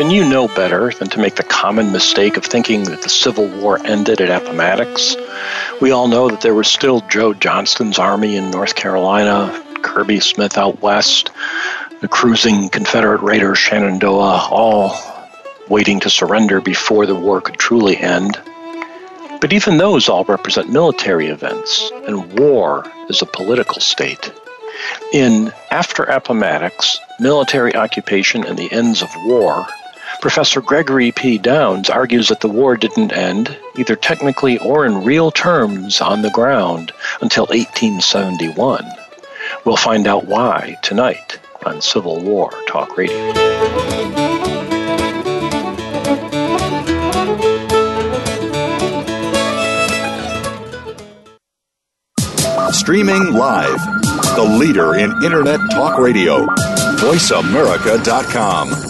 then you know better than to make the common mistake of thinking that the Civil War ended at Appomattox. We all know that there was still Joe Johnston's army in North Carolina, Kirby Smith out west, the cruising Confederate raider Shenandoah, all waiting to surrender before the war could truly end. But even those all represent military events, and war is a political state. In After Appomattox Military Occupation and the Ends of War, Professor Gregory P. Downs argues that the war didn't end, either technically or in real terms on the ground, until 1871. We'll find out why tonight on Civil War Talk Radio. Streaming live, the leader in Internet talk radio, voiceamerica.com.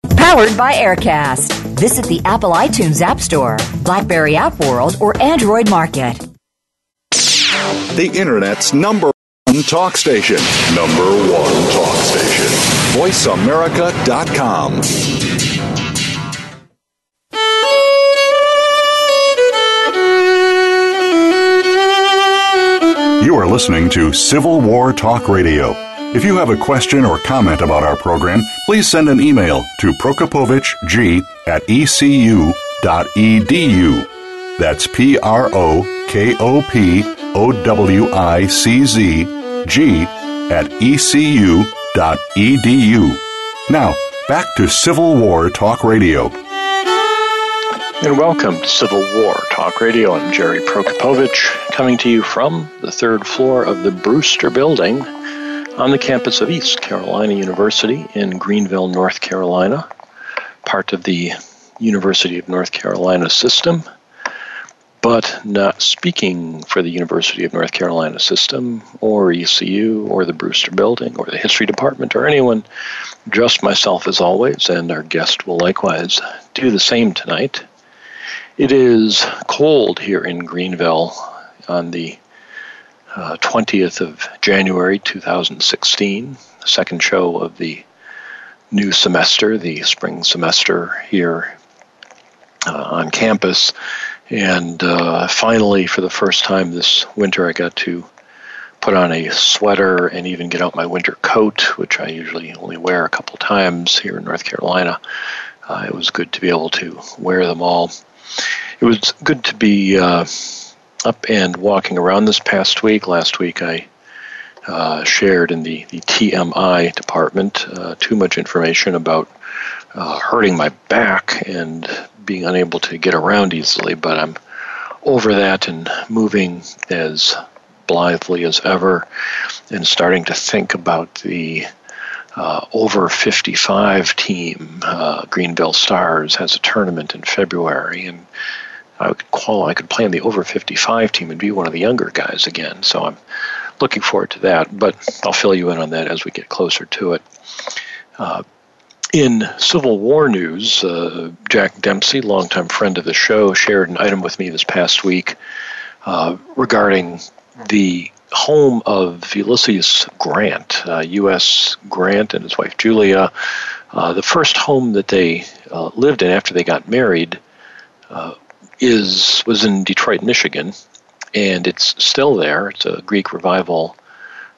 Powered by AirKast. Visit the Apple iTunes App Store, Blackberry App World, or Android Market. The Internet's number one talk station. Number one talk station. VoiceAmerica.com. You are listening to Civil War Talk Radio. If you have a question or comment about our program, please send an email to prokopowiczg at ecu.edu. That's P R O K O P O W I C Z G at ecu.edu. Now, back to Civil War Talk Radio. And welcome to Civil War Talk Radio. I'm Jerry Prokopowicz, coming to you from the third floor of the Brewster Building on the campus of East Carolina University in Greenville, North Carolina, part of the University of North Carolina system, but not speaking for the University of North Carolina system or ECU or the Brewster Building or the History Department or anyone, just myself as always, and our guest will likewise do the same tonight. It is cold here in Greenville on the uh, 20th of January 2016, second show of the new semester, the spring semester here uh, on campus. And uh, finally, for the first time this winter, I got to put on a sweater and even get out my winter coat, which I usually only wear a couple times here in North Carolina. Uh, it was good to be able to wear them all. It was good to be uh, up and walking around this past week. Last week I uh, shared in the, the TMI department uh, too much information about uh, hurting my back and being unable to get around easily, but I'm over that and moving as blithely as ever and starting to think about the uh, over 55 team. Uh, Greenville Stars has a tournament in February, and I could qualify. I could play in the over 55 team and be one of the younger guys again. So I'm looking forward to that, but I'll fill you in on that as we get closer to it. Uh, in Civil War news, uh, Jack Dempsey, longtime friend of the show, shared an item with me this past week uh, regarding the home of Ulysses Grant, U.S. Uh, Grant and his wife Julia. Uh, the first home that they uh, lived in after they got married is was in Detroit, Michigan, and it's still there. It's a Greek revival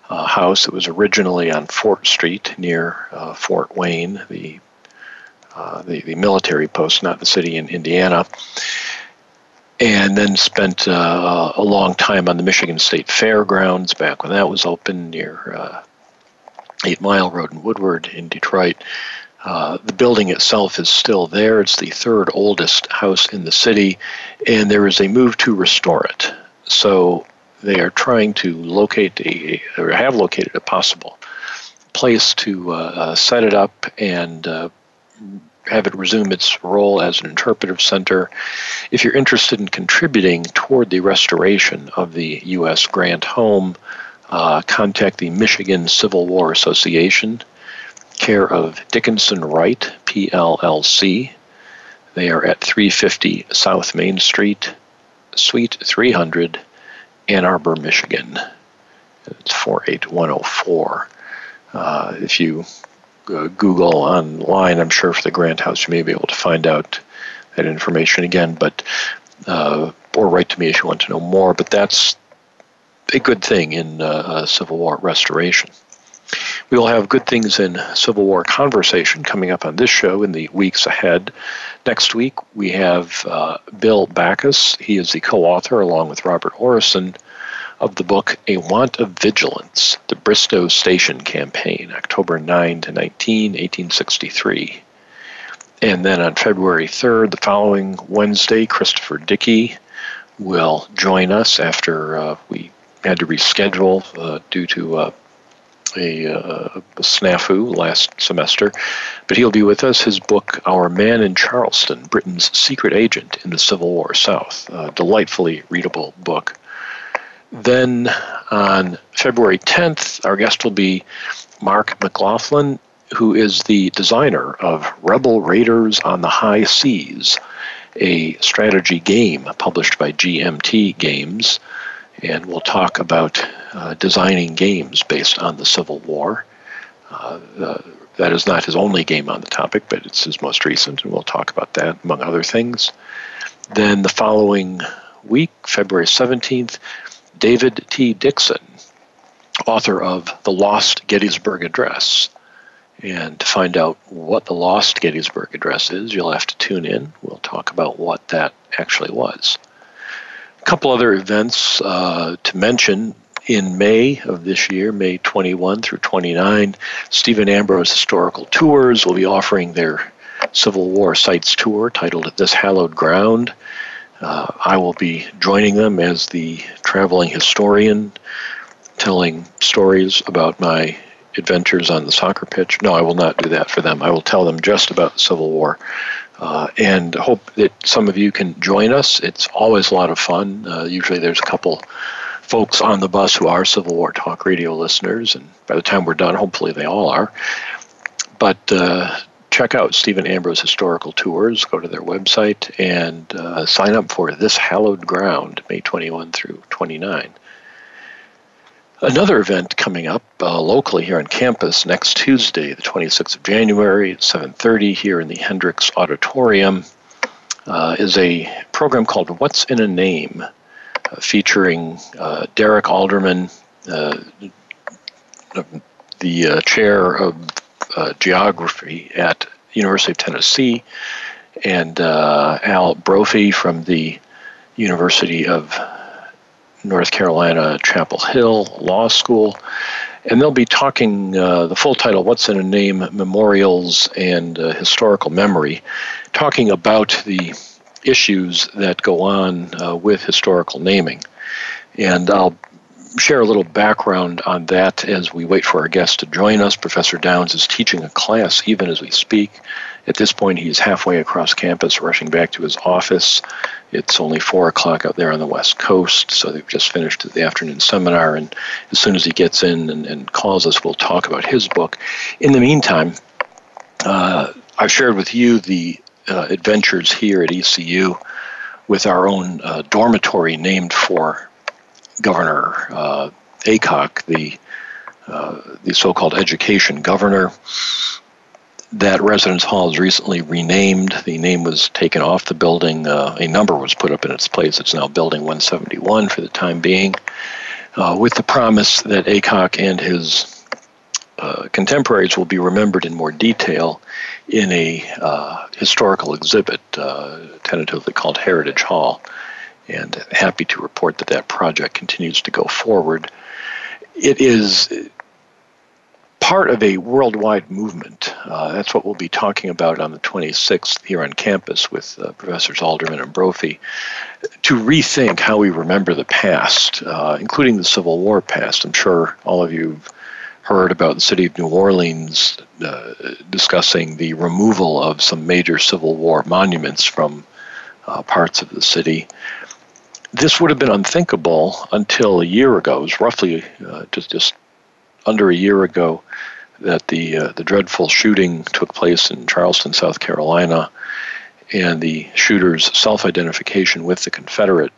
uh, house It was originally on Fort Street near uh, Fort Wayne, the, uh, the, the military post, not the city in Indiana, and then spent uh, a long time on the Michigan State Fairgrounds back when that was open near uh, Eight Mile Road in Woodward in Detroit. Uh, the building itself is still there. It's the third oldest house in the city, and there is a move to restore it. So they are trying to locate a, or have located a possible place to uh, uh, set it up and uh, have it resume its role as an interpretive center. If you're interested in contributing toward the restoration of the U.S. Grant home, uh, contact the Michigan Civil War Association, care of Dickinson Wright, PLLC. They are at 350 South Main Street, Suite 300, Ann Arbor, Michigan. It's 48104. Uh, if you uh, Google online, I'm sure for the Grant House, you may be able to find out that information again, but uh, or write to me if you want to know more. But that's a good thing in uh, uh, Civil War restoration. We will have good things in Civil War conversation coming up on this show in the weeks ahead. Next week, we have uh, Bill Backus. He is the co author, along with Robert Orrison, of the book A Want of Vigilance The Bristoe Station Campaign, October 9 to 19, 1863. And then on February 3rd, the following Wednesday, Christopher Dickey will join us after uh, we had to reschedule uh, due to uh, a, uh, a, snafu last semester, but he'll be with us. His book, Our Man in Charleston Britain's Secret Agent in the Civil War South, a delightfully readable book. Then on February 10th, our guest will be Mark McLaughlin, who is the designer of Rebel Raiders on the High Seas, a strategy game published by GMT Games and we'll talk about uh, designing games based on the Civil War. Uh, that is not his only game on the topic, but it's his most recent, and we'll talk about that among other things. Then the following week, February 17th, David T. Dixon, author of The Lost Gettysburg Address. And to find out what the Lost Gettysburg Address is, you'll have to tune in. We'll talk about what that actually was. A couple other events uh, to mention. In May of this year, May 21 through 29, Stephen Ambrose Historical Tours will be offering their Civil War Sites Tour titled This Hallowed Ground. Uh, I will be joining them as the traveling historian, telling stories about my adventures on the soccer pitch. No, I will not do that for them. I will tell them just about the Civil War uh, and hope that some of you can join us. It's always a lot of fun. Uh, usually there's a couple folks on the bus who are Civil War Talk radio listeners, and by the time we're done, hopefully they all are. But uh, check out Stephen Ambrose Historical Tours. Go to their website and uh, sign up for This Hallowed Ground, May 21 through 29. Another event coming up uh, locally here on campus next Tuesday, the 26th of January 7:30 here in the Hendricks Auditorium, uh, is a program called "What's in a Name," uh, featuring uh, Derek Alderman, uh, the uh, chair of geography at University of Tennessee, and Al Brophy from the University of North Carolina Chapel Hill Law School. And they'll be talking uh, the full title, What's in a Name Memorials and uh, Historical Memory, talking about the issues that go on uh, with historical naming. And I'll share a little background on that as we wait for our guest to join us. Professor Downs is teaching a class even as we speak. At this point, he's halfway across campus, rushing back to his office. It's only 4 o'clock out there on the West Coast, so they've just finished the afternoon seminar. And as soon as he gets in and, and calls us, we'll talk about his book. In the meantime, uh, I've shared with you the uh, adventures here at ECU with our own uh, dormitory named for Governor uh, Aycock, the uh, the so-called education governor. That residence hall is recently renamed. The name was taken off the building. Uh, a number was put up in its place. It's now Building 171 for the time being, uh, with the promise that Aycock and his uh, contemporaries will be remembered in more detail in a uh, historical exhibit, uh, tentatively called Heritage Hall and happy to report that that project continues to go forward. It is part of a worldwide movement. Uh, that's what we'll be talking about on the 26th here on campus with uh, Professors Alderman and Brophy to rethink how we remember the past, uh, including the Civil War past. I'm sure all of you have heard about the city of New Orleans uh, discussing the removal of some major Civil War monuments from uh, parts of the city this would have been unthinkable until a year ago. It was roughly uh, just just under a year ago that the uh, the dreadful shooting took place in Charleston, South Carolina, and the shooter's self-identification with the Confederate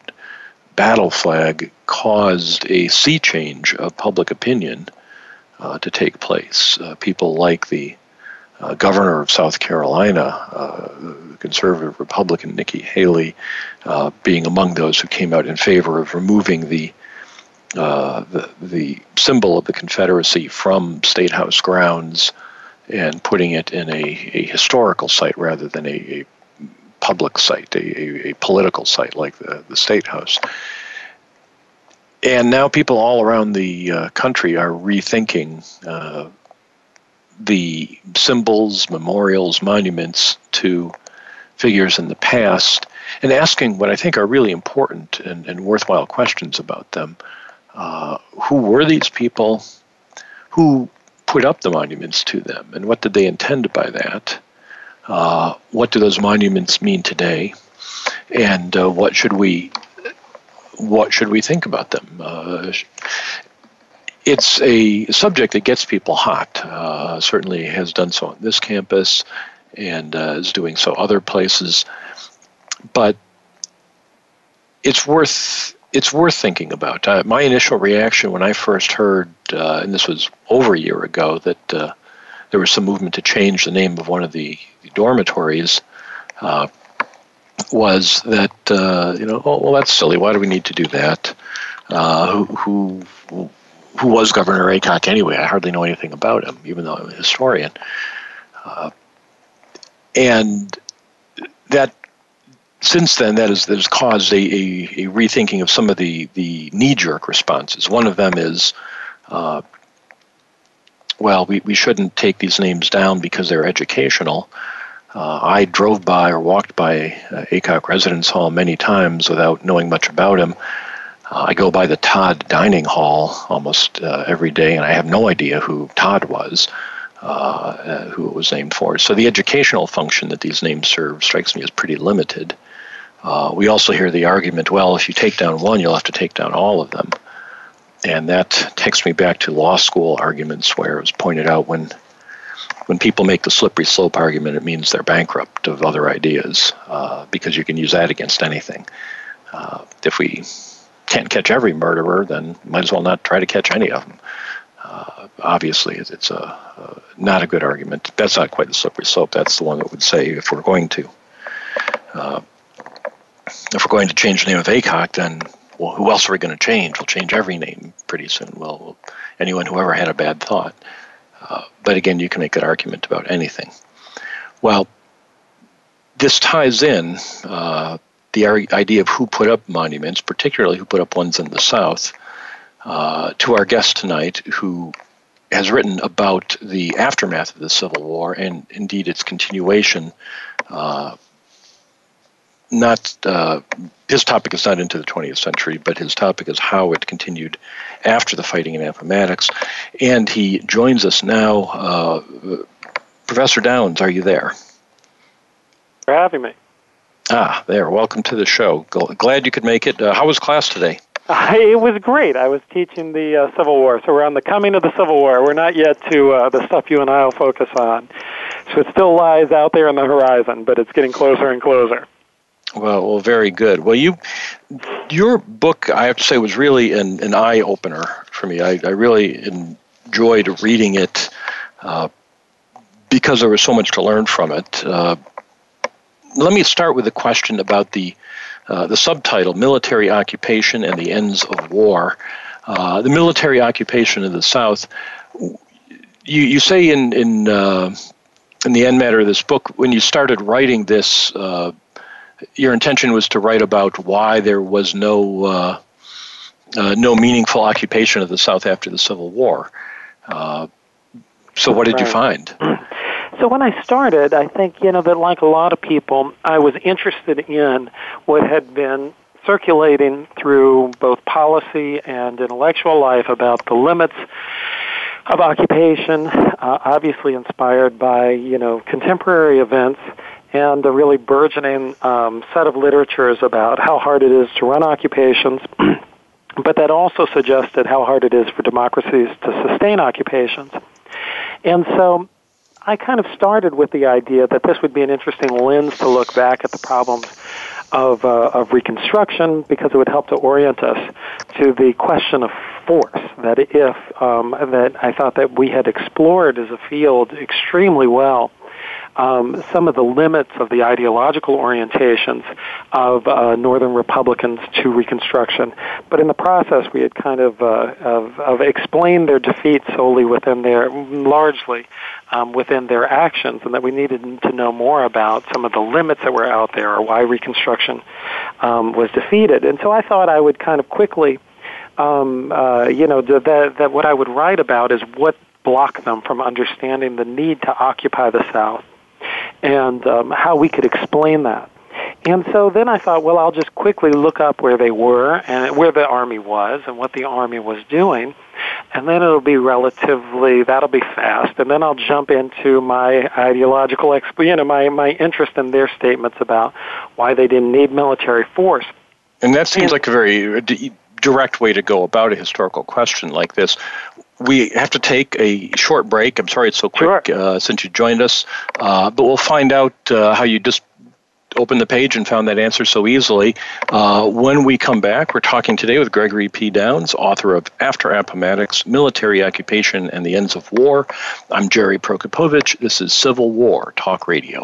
battle flag caused a sea change of public opinion uh, to take place. Uh, people like the uh, governor of South Carolina, uh, conservative Republican Nikki Haley, uh, being among those who came out in favor of removing the, uh, the, the symbol of the Confederacy from State House grounds and putting it in a, a historical site rather than a, a public site, a, a, political site like the, the State House. And now people all around the uh, country are rethinking uh, the symbols, memorials, monuments to figures in the past, and asking what I think are really important and, and worthwhile questions about them. Uh, who were these people? Who put up the monuments to them, and what did they intend by that? Uh, what do those monuments mean today? And uh, what should we what should we think about them? Uh, it's a subject that gets people hot. Uh, certainly has done so on this campus and uh, is doing so other places. But it's worth it's worth thinking about. Uh, my initial reaction when I first heard, uh, and this was over a year ago, that uh, there was some movement to change the name of one of the dormitories, uh, was that you know, oh, well, that's silly. Why do we need to do that? who, who who was Governor Aycock anyway. I hardly know anything about him, even though I'm a historian. Uh, and that since then, that, has caused a, a, a, rethinking of some of the, the knee jerk responses. One of them is, uh, well, we, we shouldn't take these names down because they're educational. Uh, I drove by or walked by uh, Aycock Residence Hall many times without knowing much about him. Uh, I go by the Todd Dining Hall almost uh, every day, and I have no idea who Todd was, uh, uh, who it was named for. So the educational function that these names serve strikes me as pretty limited. Uh, we also hear the argument well, if you take down one, you'll have to take down all of them. And that takes me back to law school arguments where it was pointed out when when people make the slippery slope argument, it means they're bankrupt of other ideas uh, because you can use that against anything. Uh, if we can't catch every murderer, then might as well not try to catch any of them. Uh, obviously, it's a, not a good argument. That's not quite the slippery slope. That's the one that would say if we're going to uh, if we're going to change the name of Aycock, then well, who else are we going to change? We'll change every name pretty soon. Well, anyone who ever had a bad thought. Uh, but again, you can make an argument about anything. Well, this ties in uh, the idea of who put up monuments, particularly who put up ones in the South, uh, to our guest tonight, who has written about the aftermath of the Civil War and indeed its continuation uh, not uh, his topic is not into the 20th century, but his topic is how it continued after the fighting in Appomattox. And he joins us now. Uh, Professor Downs, are you there? For having me. Ah, there. Welcome to the show. Glad you could make it. Uh, how was class today? Uh, it was great. I was teaching the uh, Civil War, so we're on the coming of the Civil War. We're not yet to uh, the stuff you and I will focus on. So it still lies out there on the horizon, but it's getting closer and closer. Well, well, very good. Well, you, your book, I have to say, was really an, an eye opener for me. I, I really enjoyed reading it uh, because there was so much to learn from it. Uh, let me start with a question about the uh, the subtitle military occupation and the ends of war uh, the military occupation of the south you, you say in in uh, in the end matter of this book when you started writing this uh, your intention was to write about why there was no uh, no meaningful occupation of the south after the civil war. So what did right. you find? So when I started, I think, you know, that like a lot of people, I was interested in what had been circulating through both policy and intellectual life about the limits of occupation, uh, obviously inspired by, you know, contemporary events and a really burgeoning um, set of literatures about how hard it is to run occupations. but that also suggested how hard it is for democracies to sustain occupations. And so I kind of started with the idea that this would be an interesting lens to look back at the problems of, uh, of Reconstruction because it would help to orient us to the question of force. That if um, that I thought that we had explored as a field extremely well um, some of the limits of the ideological orientations of uh, Northern Republicans to Reconstruction. But in the process, we had kind of, uh, of, of explained their defeat solely within their, largely um, within their actions, and that we needed to know more about some of the limits that were out there or why Reconstruction um, was defeated. And so I thought I would kind of quickly. Um, uh, you know, that, that what I would write about is what blocked them from understanding the need to occupy the South and um, how we could explain that. And so then I thought, well, I'll just quickly look up where they were and where the army was and what the army was doing. And then it'll be relatively, that'll be fast. And then I'll jump into my ideological, you know, my, my interest in their statements about why they didn't need military force. And that seems and, like a very direct way to go about a historical question like this we have to take a short break. I'm sorry it's so quick sure. uh, since you joined us, uh, but we'll find out uh, how you just opened the page and found that answer so easily. Uh, when we come back, we're talking today with Gregory P. Downs, author of After Appomattox Military Occupation and the Ends of War. I'm Jerry Prokopowicz. This is Civil War Talk Radio.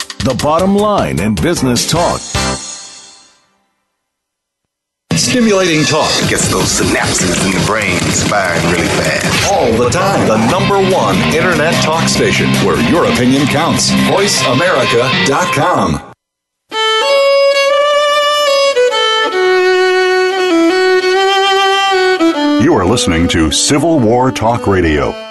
The bottom line in business talk. Stimulating talk gets those synapses in the brain firing really fast. All the time. The number one internet talk station where your opinion counts. VoiceAmerica.com. You are listening to Civil War Talk Radio.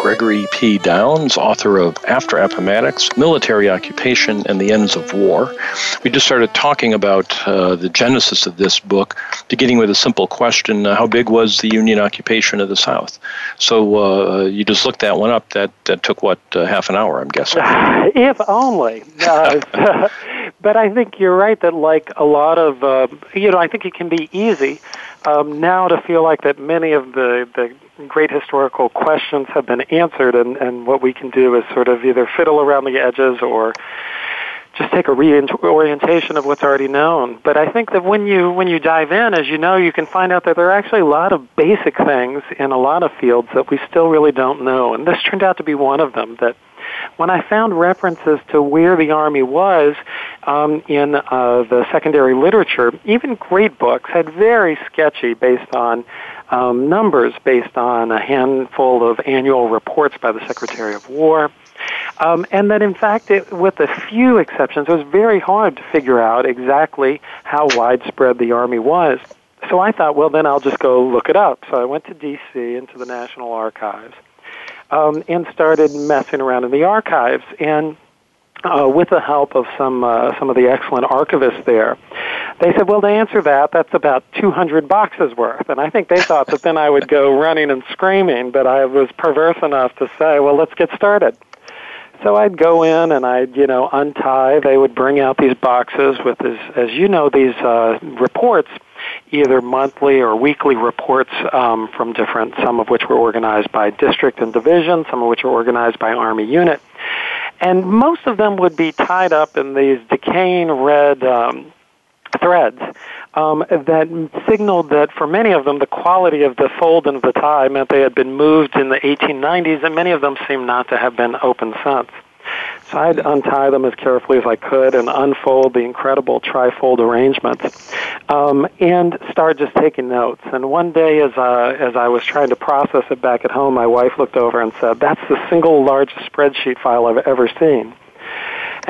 Gregory P. Downs, author of After Appomattox, Military Occupation and the Ends of War. We just started talking about uh, the genesis of this book, beginning with a simple question uh, How big was the Union occupation of the South? So uh, you just looked that one up. That, that took, what, uh, half an hour, I'm guessing? if only. But I think you're right that, like a lot of, uh, you know, I think it can be easy um, now to feel like that many of the, the great historical questions have been answered, and, and what we can do is sort of either fiddle around the edges or just take a reorientation of what's already known. But I think that when you when you dive in, as you know, you can find out that there are actually a lot of basic things in a lot of fields that we still really don't know, and this turned out to be one of them. That when I found references to where the Army was um, in uh, the secondary literature, even great books had very sketchy based on um, numbers, based on a handful of annual reports by the Secretary of War. Um, and that in fact, it, with a few exceptions, it was very hard to figure out exactly how widespread the Army was. So I thought, well, then I'll just go look it up. So I went to D.C. into the National Archives um, and started messing around in the archives. And uh, with the help of some uh, some of the excellent archivists there, they said, "Well, to answer that, that's about 200 boxes worth." And I think they thought that then I would go running and screaming, but I was perverse enough to say, "Well, let's get started." So I'd go in and I'd, you know, untie. They would bring out these boxes with, as, as you know, these uh, reports either monthly or weekly reports um, from different, some of which were organized by district and division, some of which were organized by Army unit. And most of them would be tied up in these decaying red um, threads um, that signaled that for many of them the quality of the fold and the tie meant they had been moved in the 1890s, and many of them seem not to have been open since. So I'd untie them as carefully as I could and unfold the incredible trifold arrangements, um, and start just taking notes. And one day, as uh, as I was trying to process it back at home, my wife looked over and said, "That's the single largest spreadsheet file I've ever seen."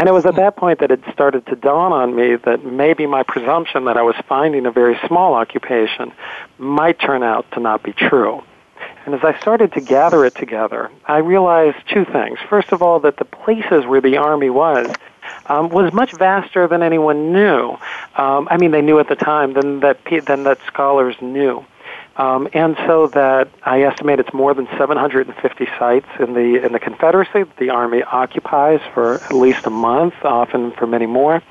And it was at that point that it started to dawn on me that maybe my presumption that I was finding a very small occupation might turn out to not be true. And as I started to gather it together, I realized two things. First of all, that the places where the Army was um, was much vaster than anyone knew. Um, I mean, they knew at the time than that than that scholars knew. Um, and so that I estimate it's more than 750 sites in the in the Confederacy that the Army occupies for at least a month, often for many more.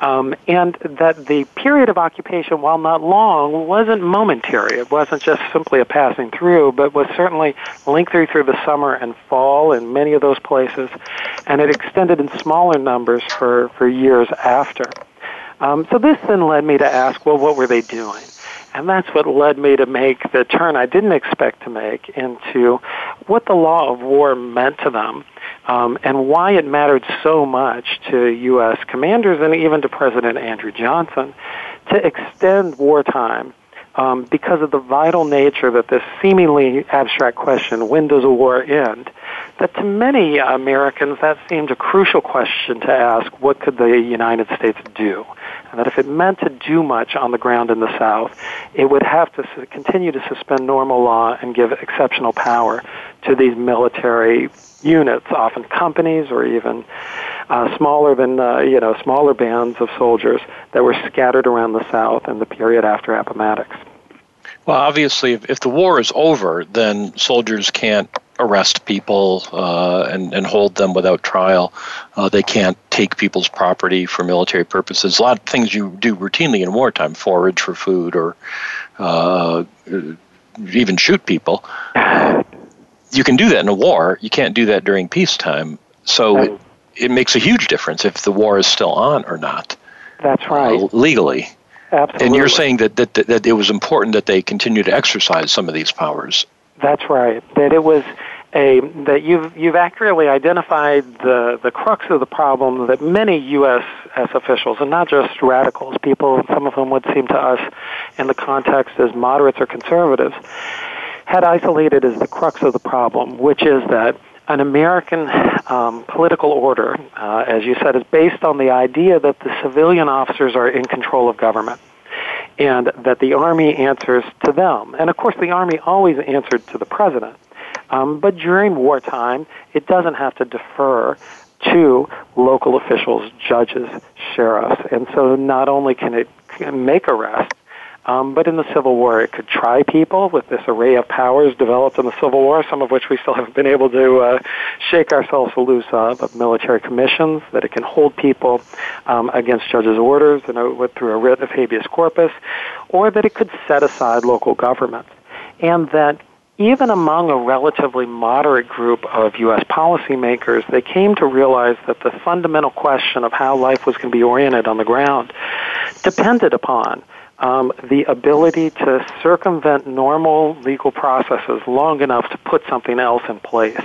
Um, and that the period of occupation, while not long, wasn't momentary. It wasn't just simply a passing through, but was certainly lengthy through the summer and fall in many of those places, and it extended in smaller numbers for, for years after. Um, so this then led me to ask, well, what were they doing? And that's what led me to make the turn I didn't expect to make into what the law of war meant to them um, and why it mattered so much to U.S. commanders and even to President Andrew Johnson to extend wartime um, because of the vital nature that this seemingly abstract question, when does a war end, that to many Americans that seemed a crucial question to ask, what could the United States do? And that if it meant to do much on the ground in the South, it would have to continue to suspend normal law and give exceptional power to these military units, often companies or even uh, smaller than uh, you know smaller bands of soldiers that were scattered around the South in the period after Appomattox. Well, obviously, if, if the war is over, then soldiers can't arrest people uh, and, and hold them without trial. Uh, they can't take people's property for military purposes. A lot of things you do routinely in wartime, forage for food or uh, even shoot people. you can do that in a war. You can't do that during peacetime. So. It makes a huge difference if the war is still on or not. That's right. Uh, legally. Absolutely. And you're saying that, that, that it was important that they continue to exercise some of these powers. That's right. That it was a that you've you've accurately identified the the crux of the problem that many U.S. officials and not just radicals, people some of whom would seem to us in the context as moderates or conservatives, had isolated as the crux of the problem, which is that an American um, political order, uh, as you said, is based on the idea that the civilian officers are in control of government and that the Army answers to them. And of course, the Army always answered to the President. Um, but during wartime, it doesn't have to defer to local officials, judges, sheriffs. And so not only can it make arrests, um, but in the Civil War, it could try people with this array of powers developed in the Civil War, some of which we still haven't been able to uh, shake ourselves loose of, of military commissions, that it can hold people um, against judges' orders and, through a writ of habeas corpus, or that it could set aside local governments. And that even among a relatively moderate group of U.S. policymakers, they came to realize that the fundamental question of how life was going to be oriented on the ground depended upon um, the ability to circumvent normal legal processes long enough to put something else in place.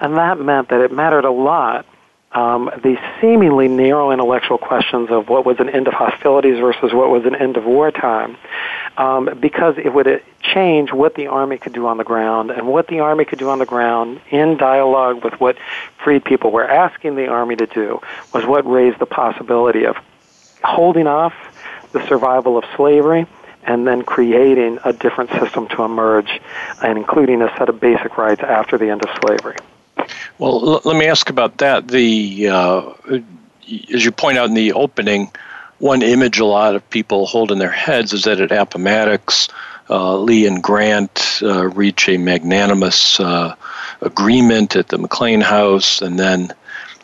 And that meant that it mattered a lot um, the seemingly narrow intellectual questions of what was an end of hostilities versus what was an end of wartime, um, because it would change what the Army could do on the ground, and what the Army could do on the ground in dialogue with what freed people were asking the Army to do was what raised the possibility of holding off the survival of slavery and then creating a different system to emerge, and including a set of basic rights after the end of slavery. Well, l- let me ask about that. The uh, as you point out in the opening, one image a lot of people hold in their heads is that at Appomattox, uh, Lee and Grant uh, reach a magnanimous uh, agreement at the McLean House, and then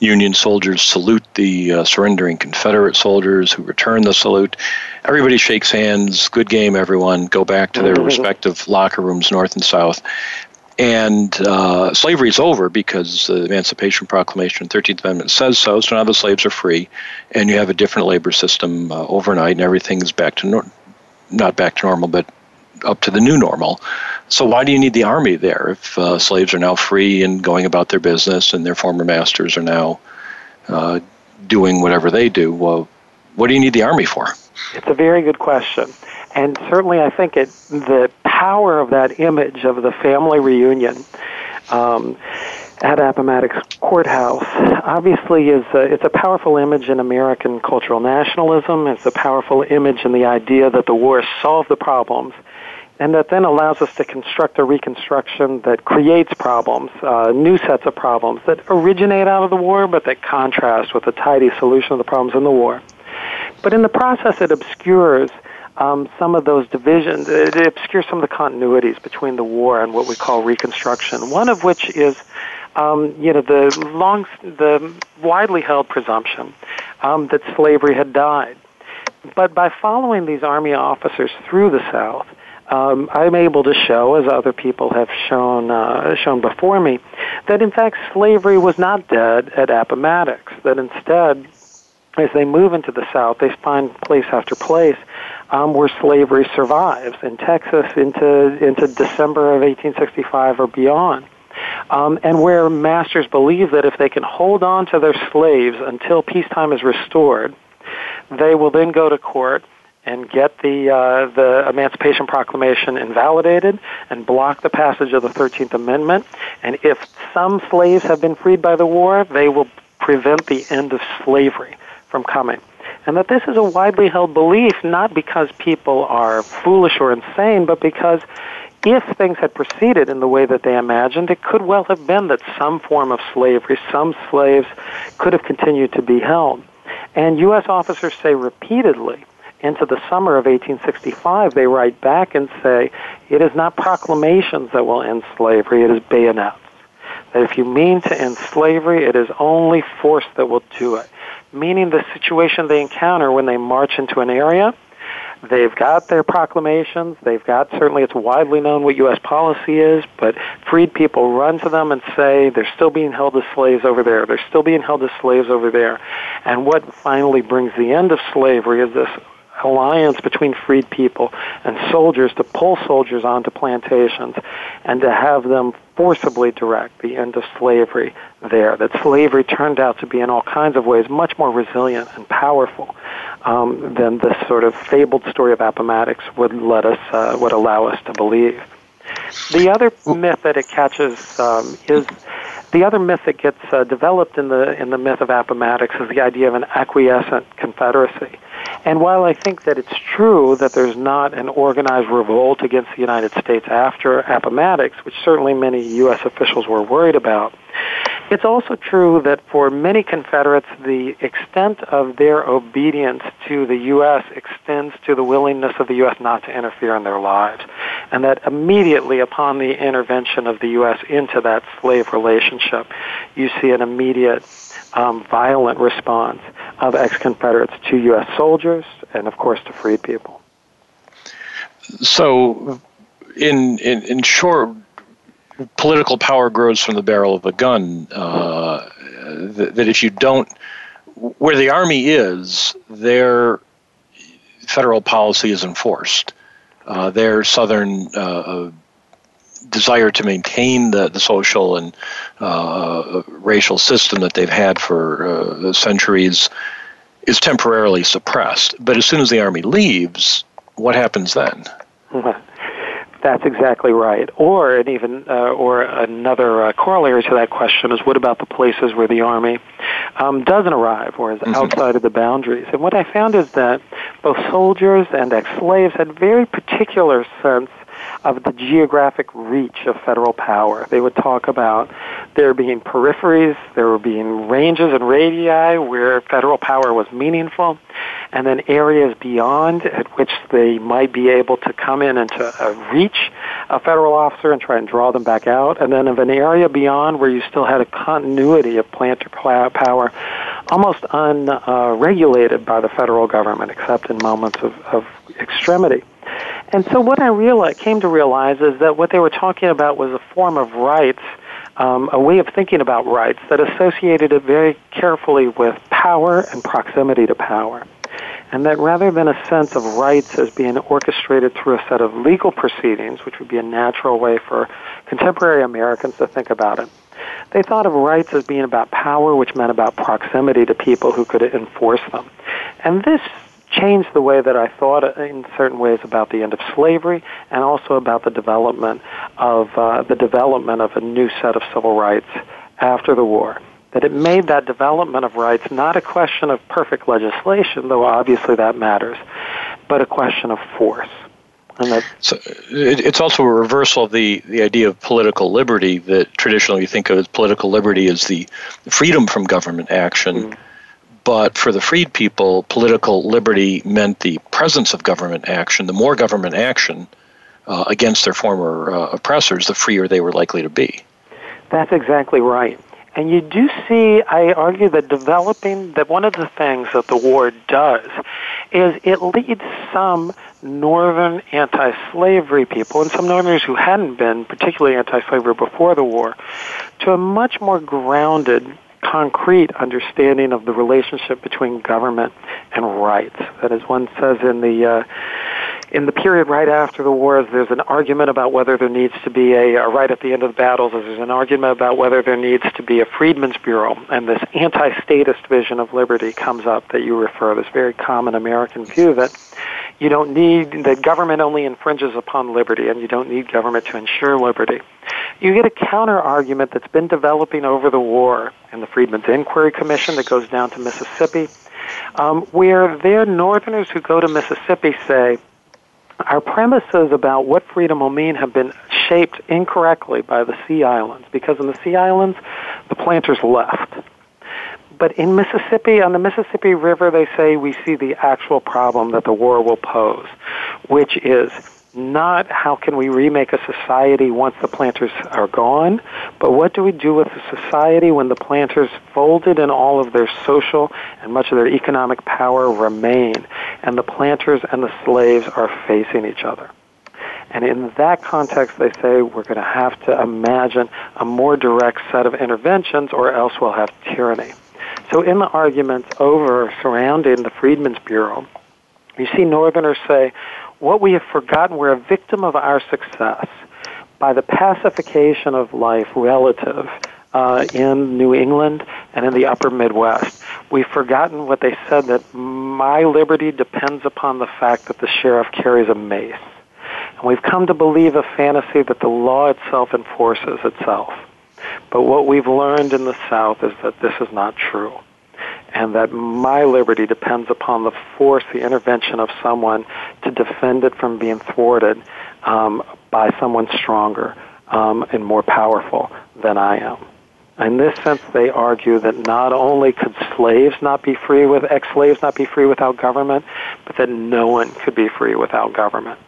Union soldiers salute the uh, surrendering Confederate soldiers who return the salute. Everybody shakes hands. Good game, everyone. Go back to their respective locker rooms, north and south and uh, slavery is over because the Emancipation Proclamation, 13th Amendment says so. So now the slaves are free, and you have a different labor system uh, overnight, and everything is back to nor- not back to normal, but up to the new normal. So why do you need the army there if uh, slaves are now free and going about their business, and their former masters are now uh, doing whatever they do? Well, what do you need the army for? It's a very good question. And certainly, I think it the power of that image of the family reunion um, at Appomattox Courthouse obviously is a, it's a powerful image in American cultural nationalism. It's a powerful image in the idea that the war solved the problems and that then allows us to construct a reconstruction that creates problems, uh, new sets of problems that originate out of the war, but that contrast with a tidy solution of the problems in the war. But in the process, it obscures um, some of those divisions, it, it obscures some of the continuities between the war and what we call Reconstruction. One of which is, um, you know, the long, the widely held presumption um, that slavery had died. But by following these army officers through the South, um, I'm able to show, as other people have shown uh, shown before me, that in fact slavery was not dead at Appomattox. That instead, as they move into the South, they find place after place um, where slavery survives in Texas into into December of 1865 or beyond. Um, and where masters believe that if they can hold on to their slaves until peacetime is restored, they will then go to court and get the uh, the Emancipation Proclamation invalidated and block the passage of the Thirteenth Amendment. And if some slaves have been freed by the war, they will prevent the end of slavery from coming and that this is a widely held belief not because people are foolish or insane, but because if things had proceeded in the way that they imagined, it could well have been that some form of slavery, some slaves could have continued to be held. And U.S. officers say repeatedly into the summer of 1865, they write back and say, it is not proclamations that will end slavery, it is bayonets. That if you mean to end slavery, it is only force that will do it meaning the situation they encounter when they march into an area. They've got their proclamations. They've got, certainly it's widely known what U.S. policy is, but freed people run to them and say, they're still being held as slaves over there. They're still being held as slaves over there. And what finally brings the end of slavery is this alliance between freed people and soldiers to pull soldiers onto plantations and to have them forcibly direct the end of slavery there. That slavery turned out to be, in all kinds of ways, much more resilient and powerful um, than this sort of fabled story of Appomattox would let us uh, would allow us to believe. The other myth that it catches um, is the other myth that gets uh, developed in the in the myth of Appomattox is the idea of an acquiescent confederacy. And while I think that it's true that there's not an organized revolt against the United States after Appomattox, which certainly many U.S. officials were worried about, it's also true that for many Confederates, the extent of their obedience to the U.S. extends to the willingness of the U.S. not to interfere in their lives. And that immediately upon the intervention of the U.S. into that slave relationship, you see an immediate um, violent response of ex Confederates to U.S. soldiers and, of course, to freed people. So, in, in, in short, political power grows from the barrel of a gun. Uh, that, that, if you don't, where the army is, their federal policy is enforced. Uh, their southern uh, desire to maintain the, the social and uh, racial system that they've had for uh, centuries is temporarily suppressed. But as soon as the army leaves, what happens then? That's exactly right. Or and even uh, or another uh, corollary to that question is what about the places where the army um, doesn't arrive or is mm-hmm. outside of the boundaries? And what I found is that both soldiers and ex-slaves had very particular sense of the geographic reach of federal power. They would talk about there being peripheries, there being ranges and radii where federal power was meaningful, and then areas beyond at which they might be able to come in and to uh, reach a federal officer and try and draw them back out, and then of an area beyond where you still had a continuity of planter power almost unregulated uh, by the federal government except in moments of, of extremity. And so what I realized, came to realize is that what they were talking about was a form of rights, um, a way of thinking about rights that associated it very carefully with power and proximity to power. And that rather than a sense of rights as being orchestrated through a set of legal proceedings, which would be a natural way for contemporary Americans to think about it, they thought of rights as being about power, which meant about proximity to people who could enforce them. And this changed the way that I thought in certain ways about the end of slavery and also about the development of uh, the development of a new set of civil rights after the war. That it made that development of rights not a question of perfect legislation, though obviously that matters, but a question of force. That, so it, it's also a reversal of the, the idea of political liberty that traditionally we think of as political liberty as the freedom from government action. Mm but for the freed people, political liberty meant the presence of government action. The more government action uh, against their former uh, oppressors, the freer they were likely to be. That's exactly right. And you do see, I argue that developing, that one of the things that the war does is it leads some northern anti slavery people, and some northerners who hadn't been particularly anti slavery before the war, to a much more grounded concrete understanding of the relationship between government and rights. That is, one says in the uh, in the period right after the wars, there's an argument about whether there needs to be a, right at the end of the battles. There's an argument about whether there needs to be a freedmen's bureau, and this anti-statist vision of liberty comes up that you refer. To this very common American view that you don't need that government only infringes upon liberty, and you don't need government to ensure liberty. You get a counter argument that's been developing over the war in the Freedmen's Inquiry Commission that goes down to Mississippi, um, where their Northerners who go to Mississippi say our premises about what freedom will mean have been shaped incorrectly by the Sea Islands because in the Sea Islands, the planters left. But in Mississippi, on the Mississippi River, they say we see the actual problem that the war will pose, which is not how can we remake a society once the planters are gone, but what do we do with the society when the planters folded and all of their social and much of their economic power remain, and the planters and the slaves are facing each other. And in that context, they say we're going to have to imagine a more direct set of interventions or else we'll have tyranny. So in the arguments over surrounding the Freedmen's Bureau, You see Northerners say, what we have forgotten, we're a victim of our success by the pacification of life relative uh, in New England and in the upper Midwest. We've forgotten what they said that my liberty depends upon the fact that the sheriff carries a mace. And we've come to believe a fantasy that the law itself enforces itself. But what we've learned in the South is that this is not true. And that my liberty depends upon the force, the intervention of someone to defend it from being thwarted um, by someone stronger um, and more powerful than I am. In this sense, they argue that not only could slaves not be free with ex-slaves not be free without government, but that no one could be free without government.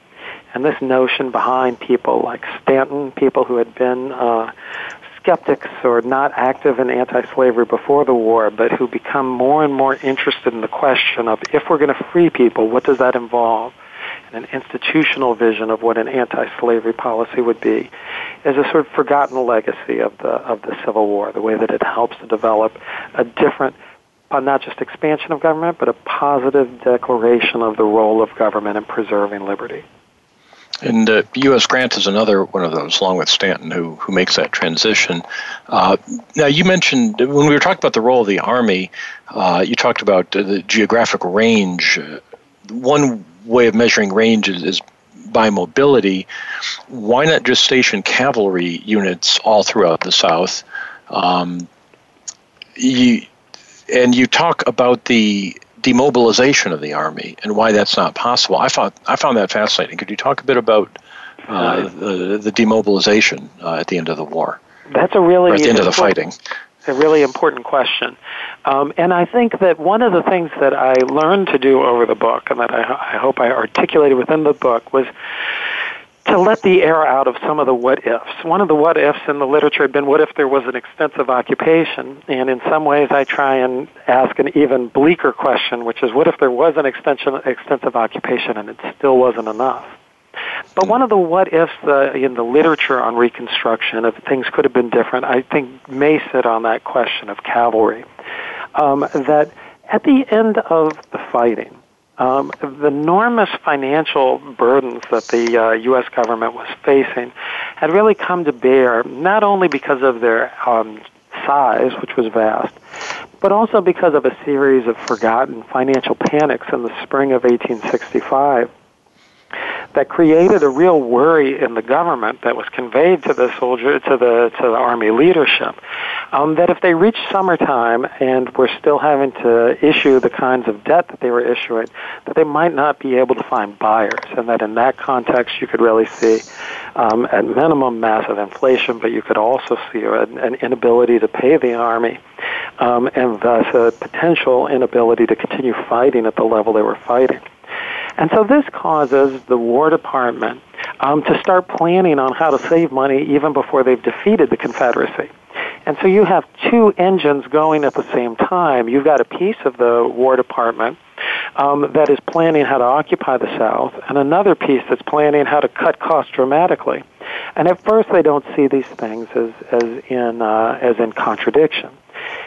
And this notion behind people like Stanton, people who had been uh, skeptics or not active in anti-slavery before the war, but who become more and more interested in the question of if we're going to free people, what does that involve? And an institutional vision of what an anti-slavery policy would be is a sort of forgotten legacy of the of the Civil War, the way that it helps to develop a different uh, not just expansion of government, but a positive declaration of the role of government in preserving liberty. And uh, U.S. Grant is another one of those, along with Stanton, who who makes that transition. Uh, now, you mentioned when we were talking about the role of the Army, uh, you talked about the geographic range. One way of measuring range is, is by mobility, why not just station cavalry units all throughout the South? Um, you, and you talk about the demobilization of the army and why that's not possible. I found I found that fascinating. Could you talk a bit about uh, the, the demobilization uh, at the end of the war? That's a really or at the end of the fighting a really important question. Um, and I think that one of the things that I learned to do over the book, and that I, I hope I articulated within the book, was to let the air out of some of the what ifs. One of the what ifs in the literature had been what if there was an extensive occupation? And in some ways, I try and ask an even bleaker question, which is what if there was an extension, extensive occupation and it still wasn't enough? But one of the what ifs uh, in the literature on Reconstruction, if things could have been different, I think may sit on that question of cavalry. Um, that at the end of the fighting, um, the enormous financial burdens that the uh, U.S. government was facing had really come to bear, not only because of their um, size, which was vast, but also because of a series of forgotten financial panics in the spring of 1865 that created a real worry in the government that was conveyed to the soldier to the to the army leadership um, that if they reached summertime and were still having to issue the kinds of debt that they were issuing, that they might not be able to find buyers, and that in that context you could really see um, at minimum massive inflation, but you could also see an, an inability to pay the army. Um, and thus a potential inability to continue fighting at the level they were fighting. And so this causes the War Department um, to start planning on how to save money even before they've defeated the Confederacy. And so you have two engines going at the same time. You've got a piece of the War Department um, that is planning how to occupy the South, and another piece that's planning how to cut costs dramatically. And at first, they don't see these things as as in uh, as in contradiction.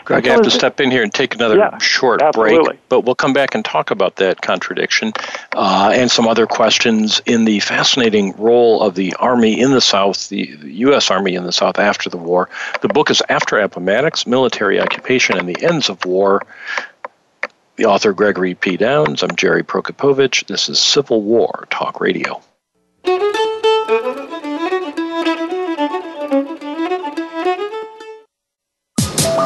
Greg, I have to step in here and take another yeah, short absolutely. break, but we'll come back and talk about that contradiction uh, and some other questions in the fascinating role of the Army in the South, the, the U.S. Army in the South after the war. The book is After Appomattox Military Occupation and the Ends of War. The author Gregory P. Downs. I'm Jerry Prokopowicz. This is Civil War Talk Radio.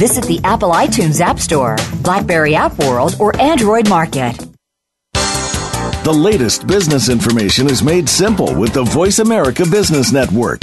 Visit the Apple iTunes App Store, Blackberry App World, or Android Market. The latest business information is made simple with the Voice America Business Network.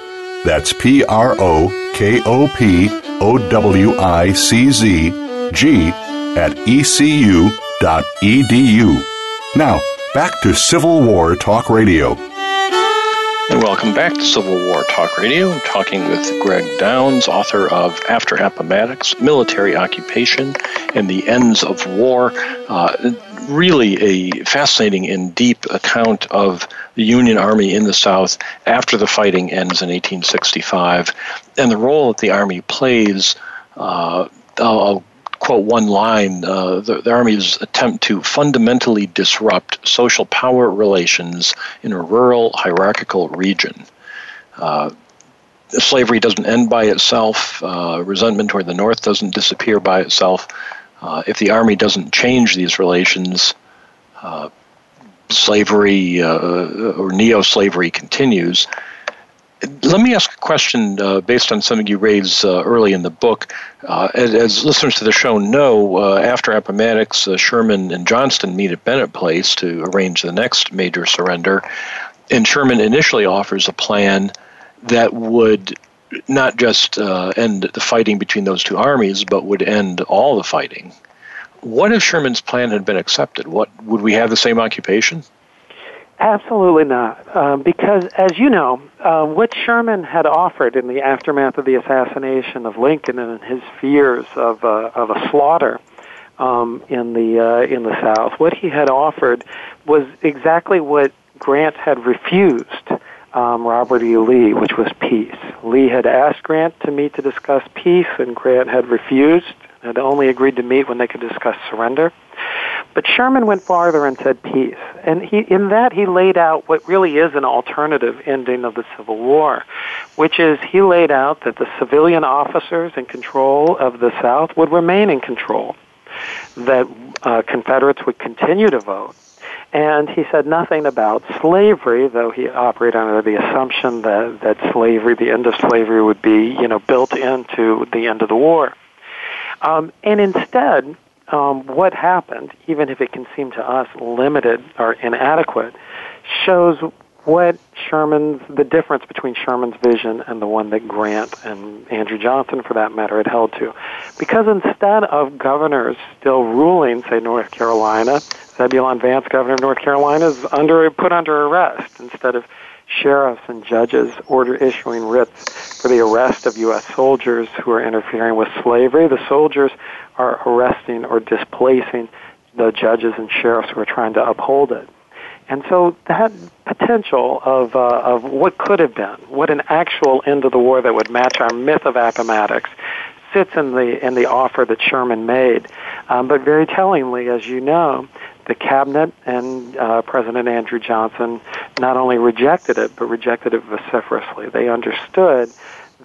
That's P R O K O P O W I C Z G at ecu.edu. Now, back to Civil War Talk Radio. And welcome back to Civil War Talk Radio. I'm talking with Greg Downs, author of After Appomattox Military Occupation and the Ends of War. Uh, really a fascinating and deep account of the Union Army in the South after the fighting ends in 1865 and the role that the Army plays. Uh, I'll quote one line uh, the, the, Army's attempt to fundamentally disrupt social power relations in a rural, hierarchical region. Uh, slavery doesn't end by itself, uh, resentment toward the North doesn't disappear by itself. Uh, if the Army doesn't change these relations, uh, slavery uh, or neo slavery continues. Let me ask a question uh, based on something you raised uh, early in the book. As, as, listeners to the show know, after Appomattox, Sherman and Johnston meet at Bennett Place to arrange the next major surrender. And Sherman initially offers a plan that would not just uh, end the fighting between those two armies, but would end all the fighting. What if Sherman's plan had been accepted? What would we have the same occupation? Absolutely not, um, because as you know, uh, what Sherman had offered in the aftermath of the assassination of Lincoln and his fears of uh, of a slaughter um, in the uh, in the South, what he had offered was exactly what Grant had refused. Um, Robert E. Lee, which was peace. Lee had asked Grant to meet to discuss peace, and Grant had refused, had only agreed to meet when they could discuss surrender. But Sherman went farther and said peace. And he, in that, he laid out what really is an alternative ending of the Civil War, which is he laid out that the civilian officers in control of the South would remain in control, that uh, Confederates would continue to vote. And he said nothing about slavery, though he operated under the assumption that, that slavery, the end of slavery, would be, you know, built into the end of the war. Um, and instead, um, what happened, even if it can seem to us limited or inadequate, shows what Sherman's the difference between Sherman's vision and the one that Grant and Andrew Johnson, for that matter, had held to. Because instead of governors still ruling, say North Carolina, Zebulon Vance, governor of North Carolina, is under put under arrest instead of sheriffs and judges order issuing writs for the arrest of U.S. soldiers who are interfering with slavery. The soldiers are arresting or displacing the judges and sheriffs who are trying to uphold it. And so that potential of, uh, of what could have been, what an actual end of the war that would match our myth of Appomattox, sits in the in the offer that Sherman made. Um, but very tellingly, as you know, the cabinet and uh, President Andrew Johnson not only rejected it, but rejected it vociferously. They understood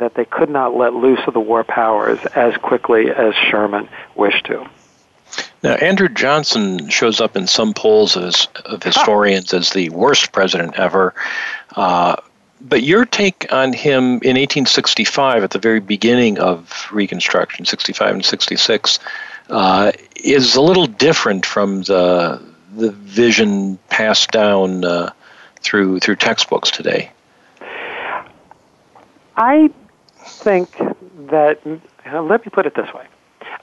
that they could not let loose of the war powers as quickly as Sherman wished to. Now, Andrew Johnson shows up in some polls as, of historians as the worst president ever. Uh, but your take on him in 1865, at the very beginning of Reconstruction, 65 and 66, uh, is a little different from the the vision passed down uh, through through textbooks today. I think that let me put it this way.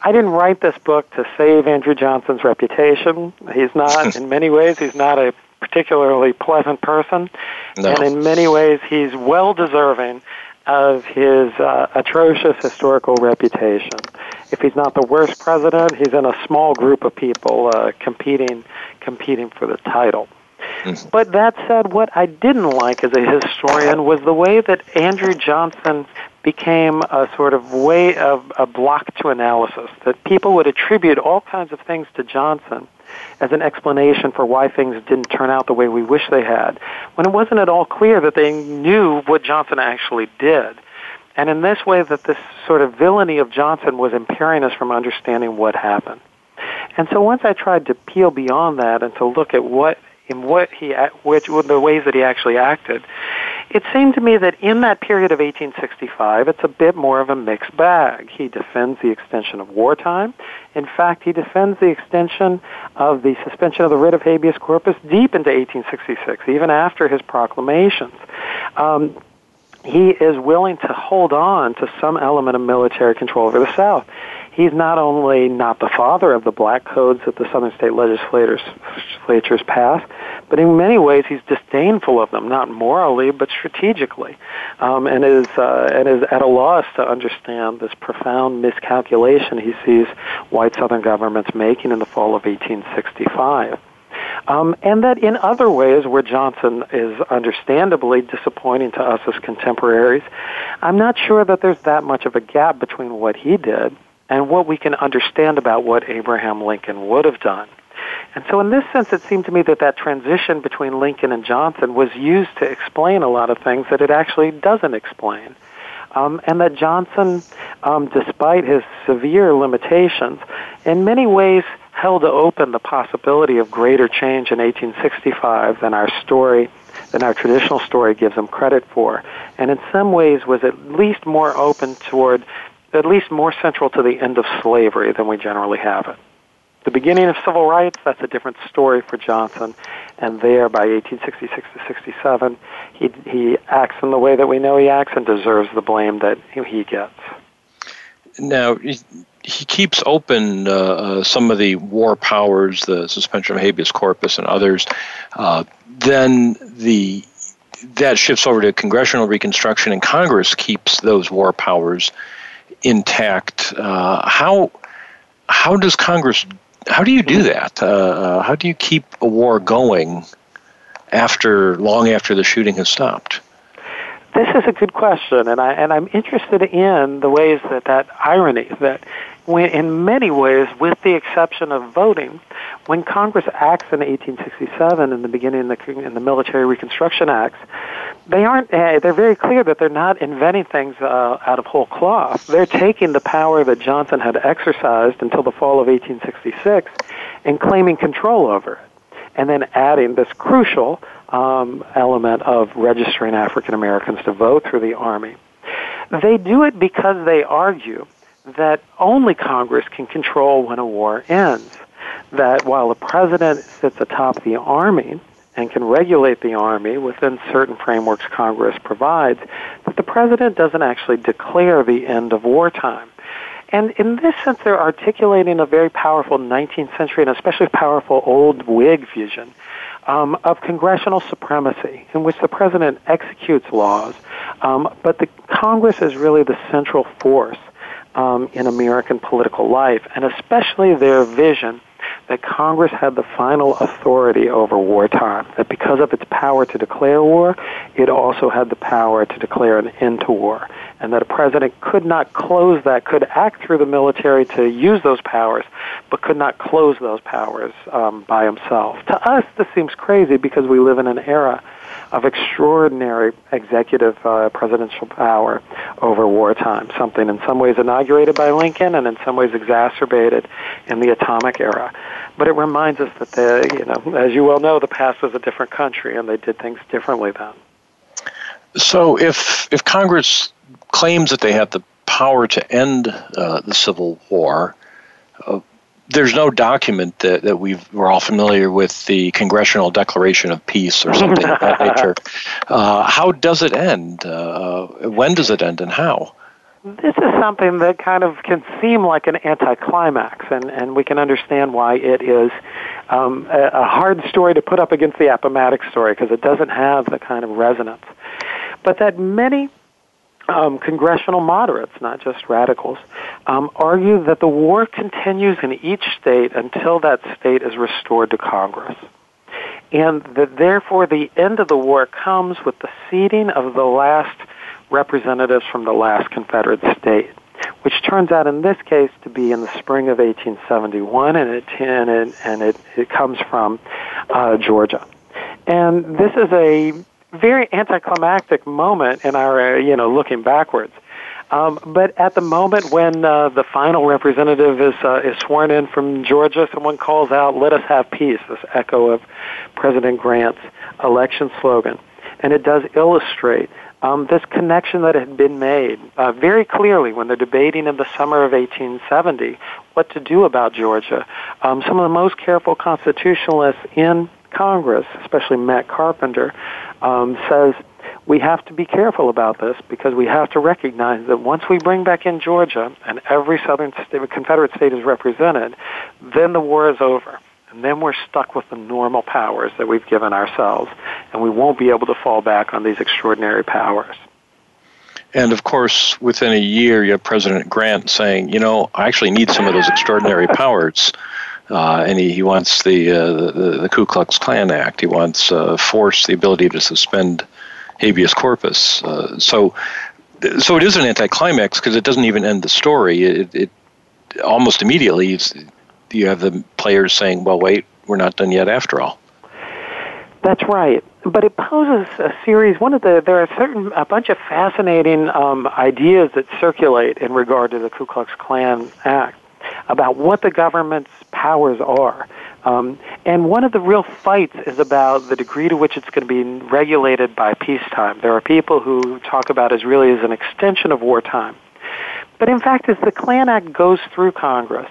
I didn't write this book to save Andrew Johnson's reputation. He's not, in many ways, he's not a particularly pleasant person, no. and in many ways, he's well deserving of his uh, atrocious historical reputation. If he's not the worst president, he's in a small group of people uh, competing competing for the title. Mm-hmm. But that said, what I didn't like as a historian was the way that Andrew Johnson became a sort of way of a block to analysis, that people would attribute all kinds of things to Johnson as an explanation for why things didn't turn out the way we wish they had, when it wasn't at all clear that they knew what Johnson actually did. And in this way, that this sort of villainy of Johnson was impairing us from understanding what happened. And so once I tried to peel beyond that and to look at what in what he which the ways that he actually acted, it seemed to me that in that period of 1865, it's a bit more of a mixed bag. He defends the extension of wartime. In fact, he defends the extension of the suspension of the writ of habeas corpus deep into 1866, even after his proclamations. Um, he is willing to hold on to some element of military control over the South he's not only not the father of the black codes that the southern state legislators legislatures passed, but in many ways he's disdainful of them, not morally but strategically, um, and is uh, and is at a loss to understand this profound miscalculation he sees white southern governments making in the fall of 1865. Um, and that in other ways, where Johnson is understandably disappointing to us as contemporaries, I'm not sure that there's that much of a gap between what he did and what we can understand about what Abraham Lincoln would have done. And so, in this sense, it seemed to me that that transition between Lincoln and Johnson was used to explain a lot of things that it actually doesn't explain. Um, and that Johnson, um, despite his severe limitations, in many ways held open the possibility of greater change in 1865 than our story, than our traditional story gives him credit for, and in some ways was at least more open toward at least more central to the end of slavery than we generally have it. The beginning of civil rights, that's a different story for Johnson. And there, by 1866 to 67, he, he acts in the way that we know he acts and deserves the blame that he gets. Now, he, keeps open uh, uh, some of the war powers, the suspension of habeas corpus and others. Uh, then the that shifts over to congressional reconstruction, and Congress keeps those war powers intact. Uh, how how does Congress? How do you do that? Uh, uh, how do you keep a war going after long after the shooting has stopped? This is a good question, and I and I'm interested in the ways that that irony that when, in many ways, with the exception of voting, when Congress acts in 1867 in the beginning of the, in the Military Reconstruction Acts, they aren't. Uh, they're very clear that they're not inventing things uh, out of whole cloth. They're taking the power that Johnson had exercised until the fall of 1866 and claiming control over it, and then adding this crucial um, element of registering African Americans to vote through the Army. They do it because they argue that only Congress can control when a war ends. That while the president sits atop the army and can regulate the army within certain frameworks Congress provides, that the president doesn't actually declare the end of wartime. And in this sense, they're articulating a very powerful 19th century and especially powerful old Whig vision um, of congressional supremacy, in which the president executes laws, um, but the Congress is really the central force um, in American political life, and especially their vision that Congress had the final authority over wartime, that because of its power to declare war, it also had the power to declare an end to war, and that a president could not close that, could act through the military to use those powers, but could not close those powers um, by himself. To us, this seems crazy because we live in an era of extraordinary executive uh, presidential power over wartime, something in some ways inaugurated by Lincoln and in some ways exacerbated in the atomic era. But it reminds us that, the, you know, as you well know, the past was a different country and they did things differently then. So if if Congress claims that they have the power to end uh, the Civil War, uh, there's no document that, that we are all familiar with the Congressional Declaration of Peace or something of that nature. Uh, how does it end? Uh, when does it end, and how? This is something that kind of can seem like an anticlimax, and, and we can understand why it is um, a, a hard story to put up against the Appomattox story because it doesn't have the kind of resonance. But that many um, congressional moderates, not just radicals, um, argue that the war continues in each state until that state is restored to Congress. And that therefore the end of the war comes with the seating of the last representatives from the last Confederate state, which turns out in this case to be in the spring of 1871, and it, and it, and it, it comes from uh, Georgia. And this is a very anticlimactic moment in our, uh, you know, looking backwards. Um, but at the moment when uh, the final representative is uh, is sworn in from Georgia, someone calls out, "Let us have peace." This echo of President Grant's election slogan, and it does illustrate um, this connection that had been made uh, very clearly when they're debating in the summer of 1870 what to do about Georgia. Um, some of the most careful constitutionalists in Congress, especially Matt Carpenter, um, says we have to be careful about this because we have to recognize that once we bring back in Georgia and every southern state, Confederate state is represented, then the war is over. And then we're stuck with the normal powers that we've given ourselves, and we won't be able to fall back on these extraordinary powers. And of course, within a year, you have President Grant saying, you know, I actually need some of those extraordinary powers uh, and he, he wants the, uh, the, the Ku Klux Klan Act. He wants uh, force the ability to suspend habeas corpus. Uh, so, so it is an anticlimax because it doesn't even end the story. It, it almost immediately you have the players saying, "Well, wait, we're not done yet after all." That's right, but it poses a series. One of the there are certain a bunch of fascinating um, ideas that circulate in regard to the Ku Klux Klan Act about what the government's powers are. Um, and one of the real fights is about the degree to which it's going to be regulated by peacetime. There are people who talk about it really as an extension of wartime. But in fact, as the Klan Act goes through Congress,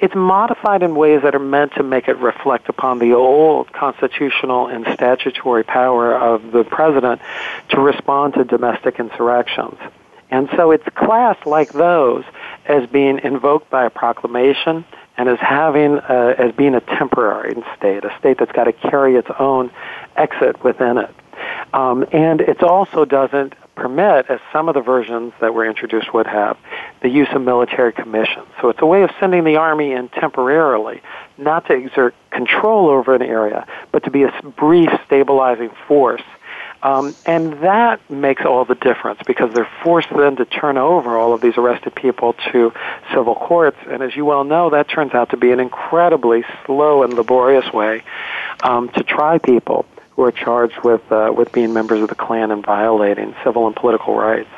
it's modified in ways that are meant to make it reflect upon the old constitutional and statutory power of the president to respond to domestic insurrections. And so it's classed like those as being invoked by a proclamation and as having uh, as being a temporary state, a state that's got to carry its own exit within it. Um, and it also doesn't permit, as some of the versions that were introduced would have, the use of military commissions. So it's a way of sending the army in temporarily, not to exert control over an area, but to be a brief stabilizing force um, and that makes all the difference because they're forced then to turn over all of these arrested people to civil courts. And as you well know, that turns out to be an incredibly slow and laborious way um, to try people who are charged with uh, with being members of the Klan and violating civil and political rights.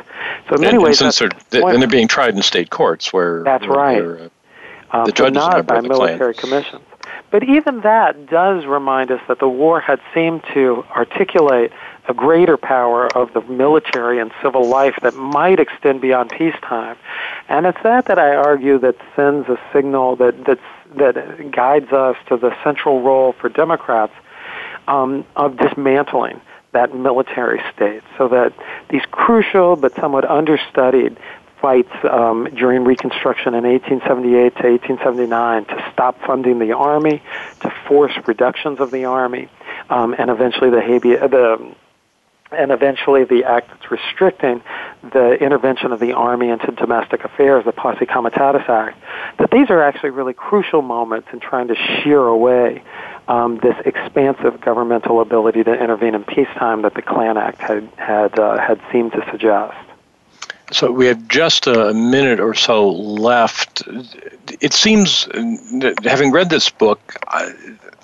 So in many and, ways, and, they're, and they're being tried in state courts where that's where, right. Where, uh, um, the judges not by military Klan. commissions. But even that does remind us that the war had seemed to articulate a greater power of the military and civil life that might extend beyond peacetime. And it's that that I argue that sends a signal that that's, that guides us to the central role for Democrats um, of dismantling that military state so that these crucial but somewhat understudied fights um, during Reconstruction in 1878 to 1879 to stop funding the Army, to force reductions of the Army, um, and eventually the habeas, the and eventually the act that's restricting the intervention of the Army into domestic affairs, the Posse Comitatus Act, that these are actually really crucial moments in trying to shear away um, this expansive governmental ability to intervene in peacetime that the Klan Act had had uh, had seemed to suggest. So we have just a minute or so left. It seems, having read this book, I,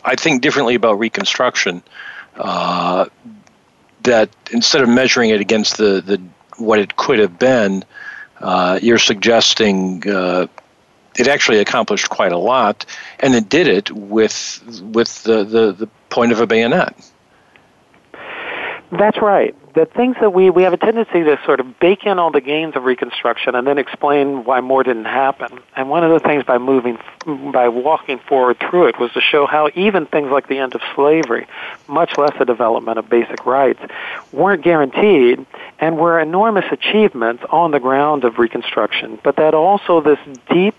I think differently about Reconstruction. Uh, that instead of measuring it against the, the what it could have been, uh, you're suggesting uh, it actually accomplished quite a lot, and it did it with with the, the, the point of a bayonet. That's right. The things that we, we have a tendency to sort of bake in all the gains of Reconstruction and then explain why more didn't happen. And one of the things by moving, by walking forward through it was to show how even things like the end of slavery, much less the development of basic rights, weren't guaranteed and were enormous achievements on the ground of Reconstruction, but that also this deep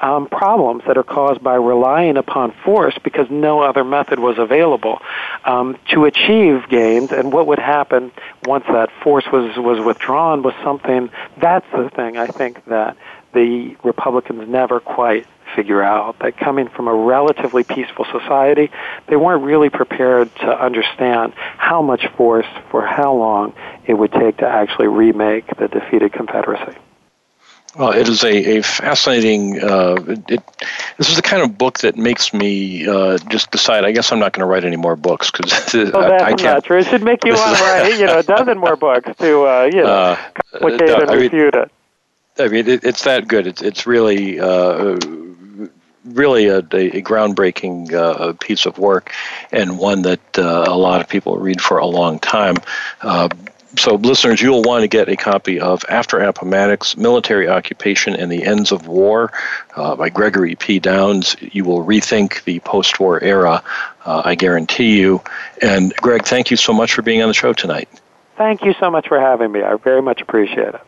um, problems that are caused by relying upon force because no other method was available um, to achieve gains. And what would happen once that force was, was withdrawn was something, that's the thing I think that the Republicans never quite figure out that coming from a relatively peaceful society, they weren't really prepared to understand how much force for how long it would take to actually remake the defeated Confederacy. Well, it is a, a fascinating. Uh, it, this is the kind of book that makes me uh, just decide. I guess I'm not going to write any more books because well, that's I, I can't. not true. It should make you want to write, you know, a dozen more books to, uh, you know, uh, complicate and refute it. I mean, it, it's that good. It's it's really uh, really a, a groundbreaking uh, piece of work, and one that uh, a lot of people read for a long time. Uh, so, listeners, you'll want to get a copy of After Appomattox Military Occupation and the Ends of War uh, by Gregory P. Downs. You will rethink the post war era, uh, I guarantee you. And, Greg, thank you so much for being on the show tonight. Thank you so much for having me. I very much appreciate it.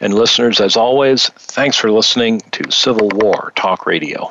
And listeners, as always, thanks for listening to Civil War Talk Radio.